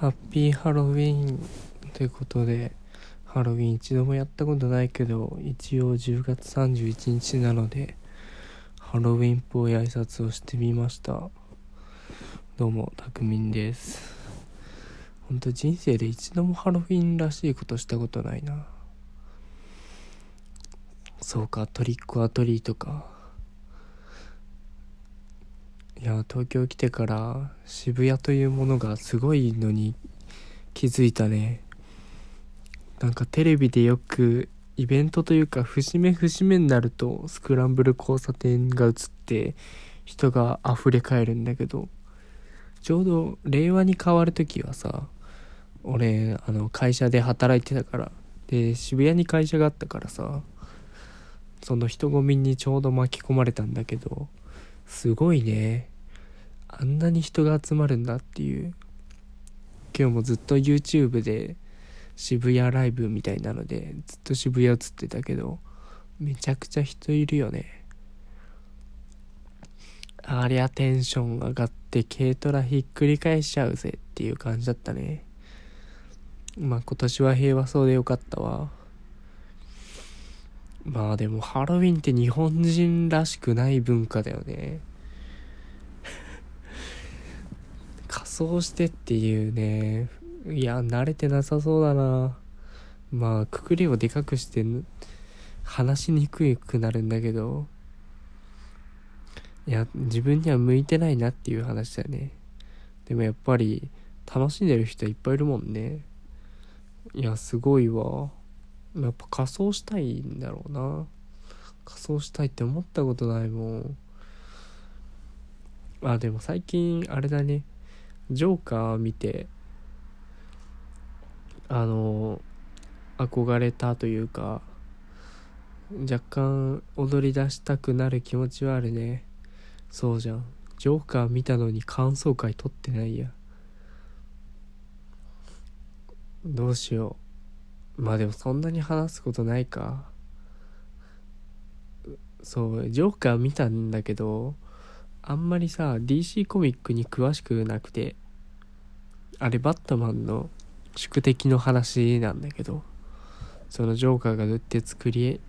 ハッピーハロウィンということでハロウィン一度もやったことないけど一応10月31日なのでハロウィンっぽい挨拶をしてみました。どうもたくみんです。ほんと人生で一度もハロウィンらしいことしたことないな。そうかトリックアトリートか。いや東京来てから渋谷というものがすごいのに気づいたね。なんかテレビでよくイベントというか節目節目になるとスクランブル交差点が映って人が溢れ返るんだけどちょうど令和に変わる時はさ俺あの会社で働いてたからで渋谷に会社があったからさその人混みにちょうど巻き込まれたんだけどすごいね。あんなに人が集まるんだっていう。今日もずっと YouTube で渋谷ライブみたいなのでずっと渋谷映ってたけどめちゃくちゃ人いるよね。ありゃテンション上がって軽トラひっくり返しちゃうぜっていう感じだったね。まあ今年は平和そうでよかったわ。まあでもハロウィンって日本人らしくない文化だよね。仮装してっていうね。いや慣れてなさそうだな。まあくくりをでかくして話しにくくなるんだけど。いや自分には向いてないなっていう話だよね。でもやっぱり楽しんでる人いっぱいいるもんね。いやすごいわ。やっぱ仮装したいんだろうな。仮装したいって思ったことないもん。あでも最近あれだね。ジョーカー見てあの憧れたというか若干踊り出したくなる気持ちはあるね。そうじゃん。ジョーカー見たのに感想会撮ってないや。どうしよう。まあでもそんなに話すことないか。そうジョーカー見たんだけどあんまりさ DC コミックに詳しくなくてあれバットマンの宿敵の話なんだけどそのジョーカーがどうやって作り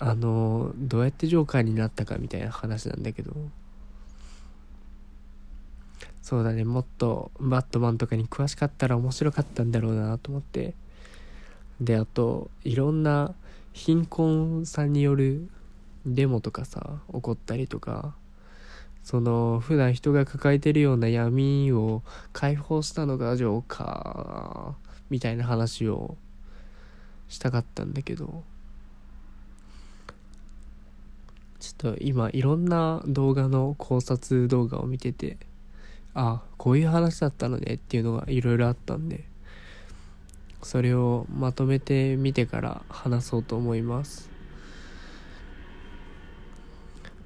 あのどうやってジョーカーになったかみたいな話なんだけど。そうだね。もっとバットマンとかに詳しかったら面白かったんだろうなと思って。であといろんな貧困さんによるデモとかさ起こったりとか。その普段人が抱えてるような闇を解放したのがジョーカーみたいな話をしたかったんだけど。ちょっと今いろんな動画の考察動画を見ててあこういう話だったのねっていうのがいろいろあったんでそれをまとめてみてから話そうと思います。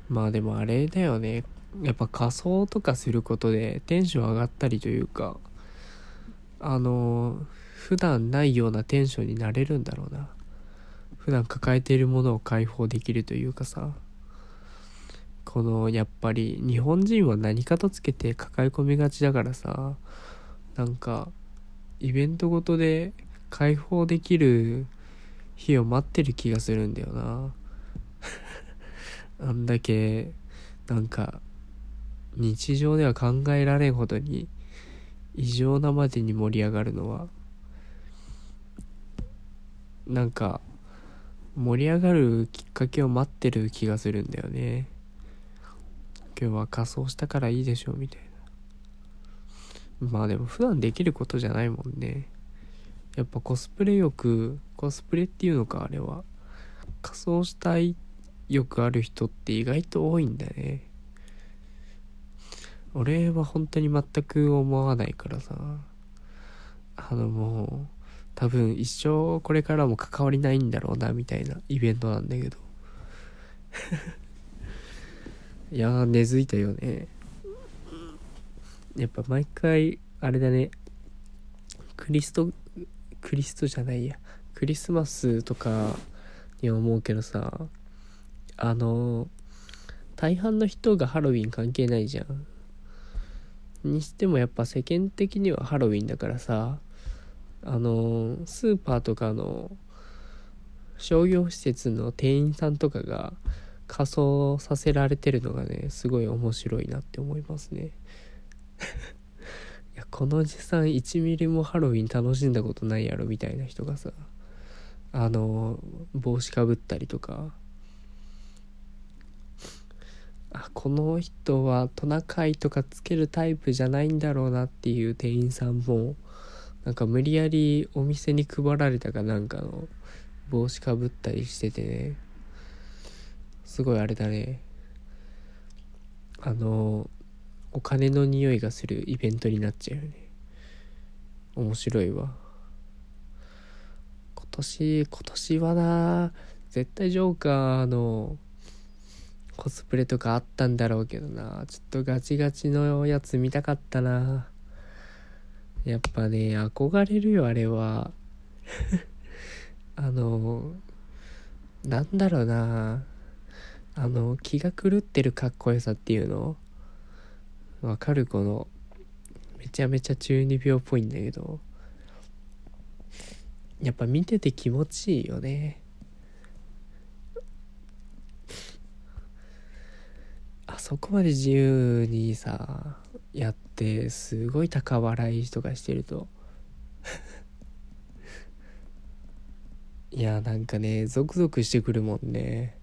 まあでもあれだよね。やっぱ仮装とかすることでテンション上がったりというかあの普段ないようなテンションになれるんだろうな。普段抱えているものを解放できるというかさ。このやっぱり日本人は何かとつけて抱え込みがちだからさなんかイベントごとで解放できる日を待ってる気がするんだよな。あんだけなんか日常では考えられんほどに異常なまでに盛り上がるのはなんか盛り上がるきっかけを待ってる気がするんだよね。今日は仮装したからいいでしょみたいな。まあでも普段できることじゃないもんね。やっぱコスプレ欲コスプレっていうのかあれは。仮装したい欲ある人って意外と多いんだね。俺は本当に全く思わないからさ。あのもう多分一生これからも関わりないんだろうなみたいなイベントなんだけど。いやー根付いたよね。やっぱ毎回あれだね。クリストクリストじゃないや。クリスマスとかに思うけどさあの大半の人がハロウィン関係ないじゃん。にしてもやっぱ世間的にはハロウィンだからさあのスーパーとかの商業施設の店員さんとかが仮装させられてるのがねすごい面白いなって思いますね。いやこのおじさん1ミリもハロウィン楽しんだことないやろみたいな人がさあの帽子かぶったりとか。あこの人はトナカイとかつけるタイプじゃないんだろうなっていう店員さんもなんか無理やりお店に配られたかなんかの帽子かぶったりしててね。すごいあれだね。あのお金の匂いがするイベントになっちゃうよね。面白いわ。今年今年はな絶対ジョーカーのコスプレとかあったんだろうけどな。ちょっとガチガチのやつ見たかったな。やっぱね憧れるよあれは。あのなんだろうな。あの気が狂ってるかっこよさっていうの？わかる？このめちゃめちゃ中二病っぽいんだけど。やっぱ見てて気持ちいいよね。あそこまで自由にさやってすごい高笑いとかしてると。いやなんかねゾクゾクしてくるもんね。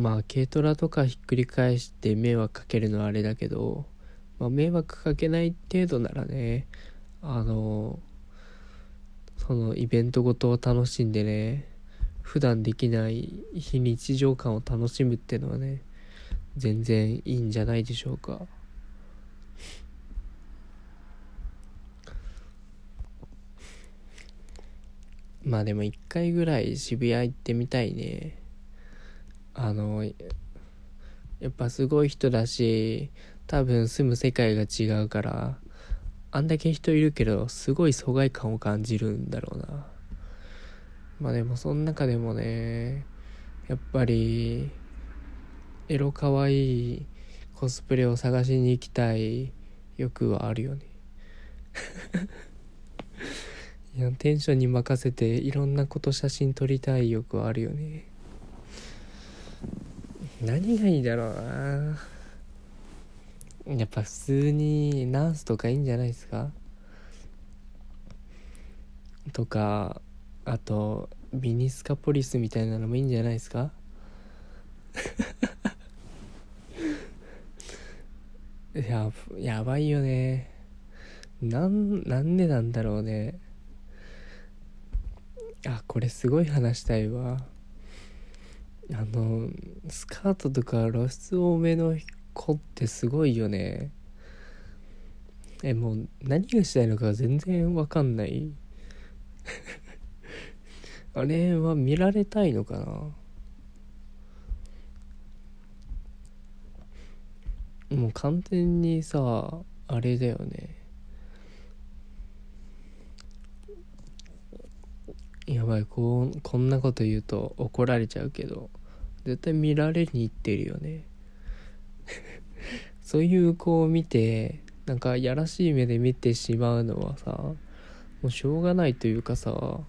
まあ軽トラとかひっくり返して迷惑かけるのはあれだけど、まあ、迷惑かけない程度ならねあのそのイベントごとを楽しんでね普段できない非日常感を楽しむっていうのはね全然いいんじゃないでしょうか。まあでも一回ぐらい渋谷行ってみたいね。あのやっぱすごい人だし多分住む世界が違うからあんだけ人いるけどすごい疎外感を感じるんだろうな。まあでもその中でもねやっぱりエロかわいいコスプレを探しに行きたい欲はあるよね。いやテンションに任せていろんなこと写真撮りたい欲はあるよね。何がいいだろうな。やっぱ普通にナースとかいいんじゃないですか？とかあとミニスカポリスみたいなのもいいんじゃないですか？ややばいよね。なんなんでなんだろうね。あこれすごい話したいわ。あのスカートとか露出多めの子ってすごいよね。えもう何がしたいのか全然わかんない。あれは見られたいのかな？もう完全にさあれだよね。やばいこうこんなこと言うと怒られちゃうけど。絶対見られに行ってるよね。そういう子を見てなんかやらしい目で見てしまうのはさもうしょうがないというかさ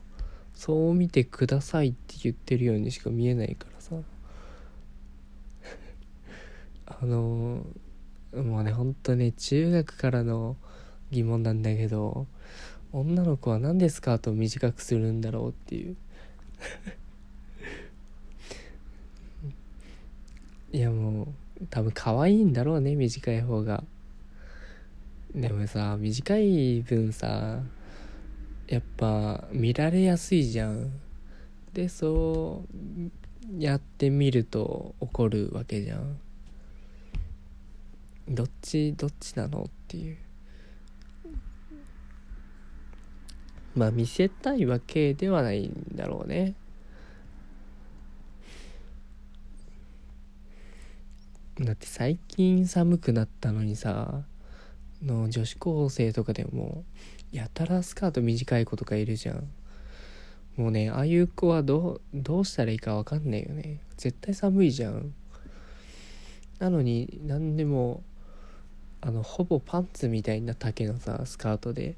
そう見てくださいって言ってるようにしか見えないからさ。あのもうねほんとね中学からの疑問なんだけど女の子は何でスカートを短くするんだろうっていう。いやもう多分可愛いんだろうね短い方が。でもさ短い分さやっぱ見られやすいじゃん。でそうやってみると怒るわけじゃん。どっちどっちなのっていう。まあ見せたいわけではないんだろうね。だって最近寒くなったのにさの女子高生とかでもやたらスカート短い子とかいるじゃん。もうねああいう子はどうどうしたらいいか分かんないよね。絶対寒いじゃん。なのに何でもあのほぼパンツみたいな丈のさスカートで。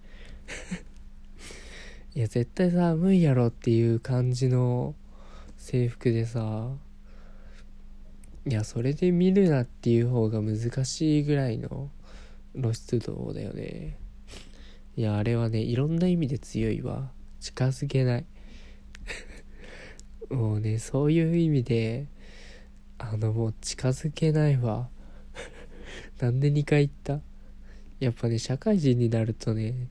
いや絶対寒いやろっていう感じの制服でさいやそれで見るなっていう方が難しいぐらいの露出度だよね。いやあれはねいろんな意味で強いわ。近づけない。もうねそういう意味であのもう近づけないわ。なんで2回言った？やっぱね社会人になるとね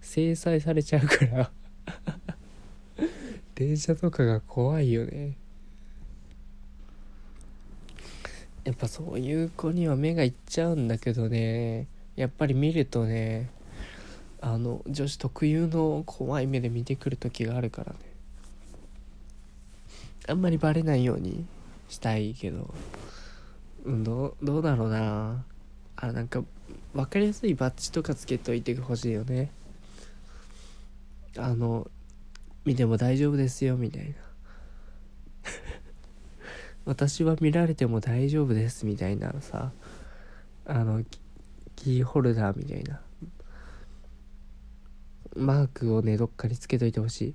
制裁されちゃうから。電車とかが怖いよね。やっぱそういう子には目がいっちゃうんだけどね。やっぱり見るとねあの女子特有の怖い目で見てくる時があるからね。あんまりバレないようにしたいけど。うんどうだろうな。あなんか分かりやすいバッジとかつけといてほしいよね。あの見ても大丈夫ですよみたいな。私は見られても大丈夫ですみたいなさあのキーホルダーみたいなマークをねどっかにつけといてほしい。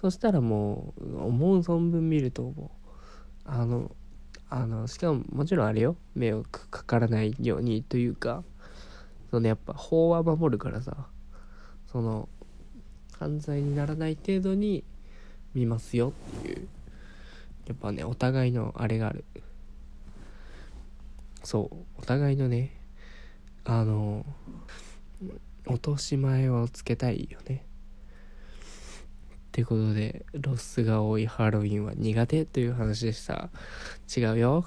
そしたらもう思う存分見ると思う。あのあのしかももちろんあれよ。迷惑かからないようにというかそのやっぱ法は守るからさその犯罪にならない程度に見ますよっていう。やっぱねお互いのあれがある。そう。お互いのねあの落とし前をつけたいよね。ってことでロスが多いハロウィンは苦手という話でした。違うよ。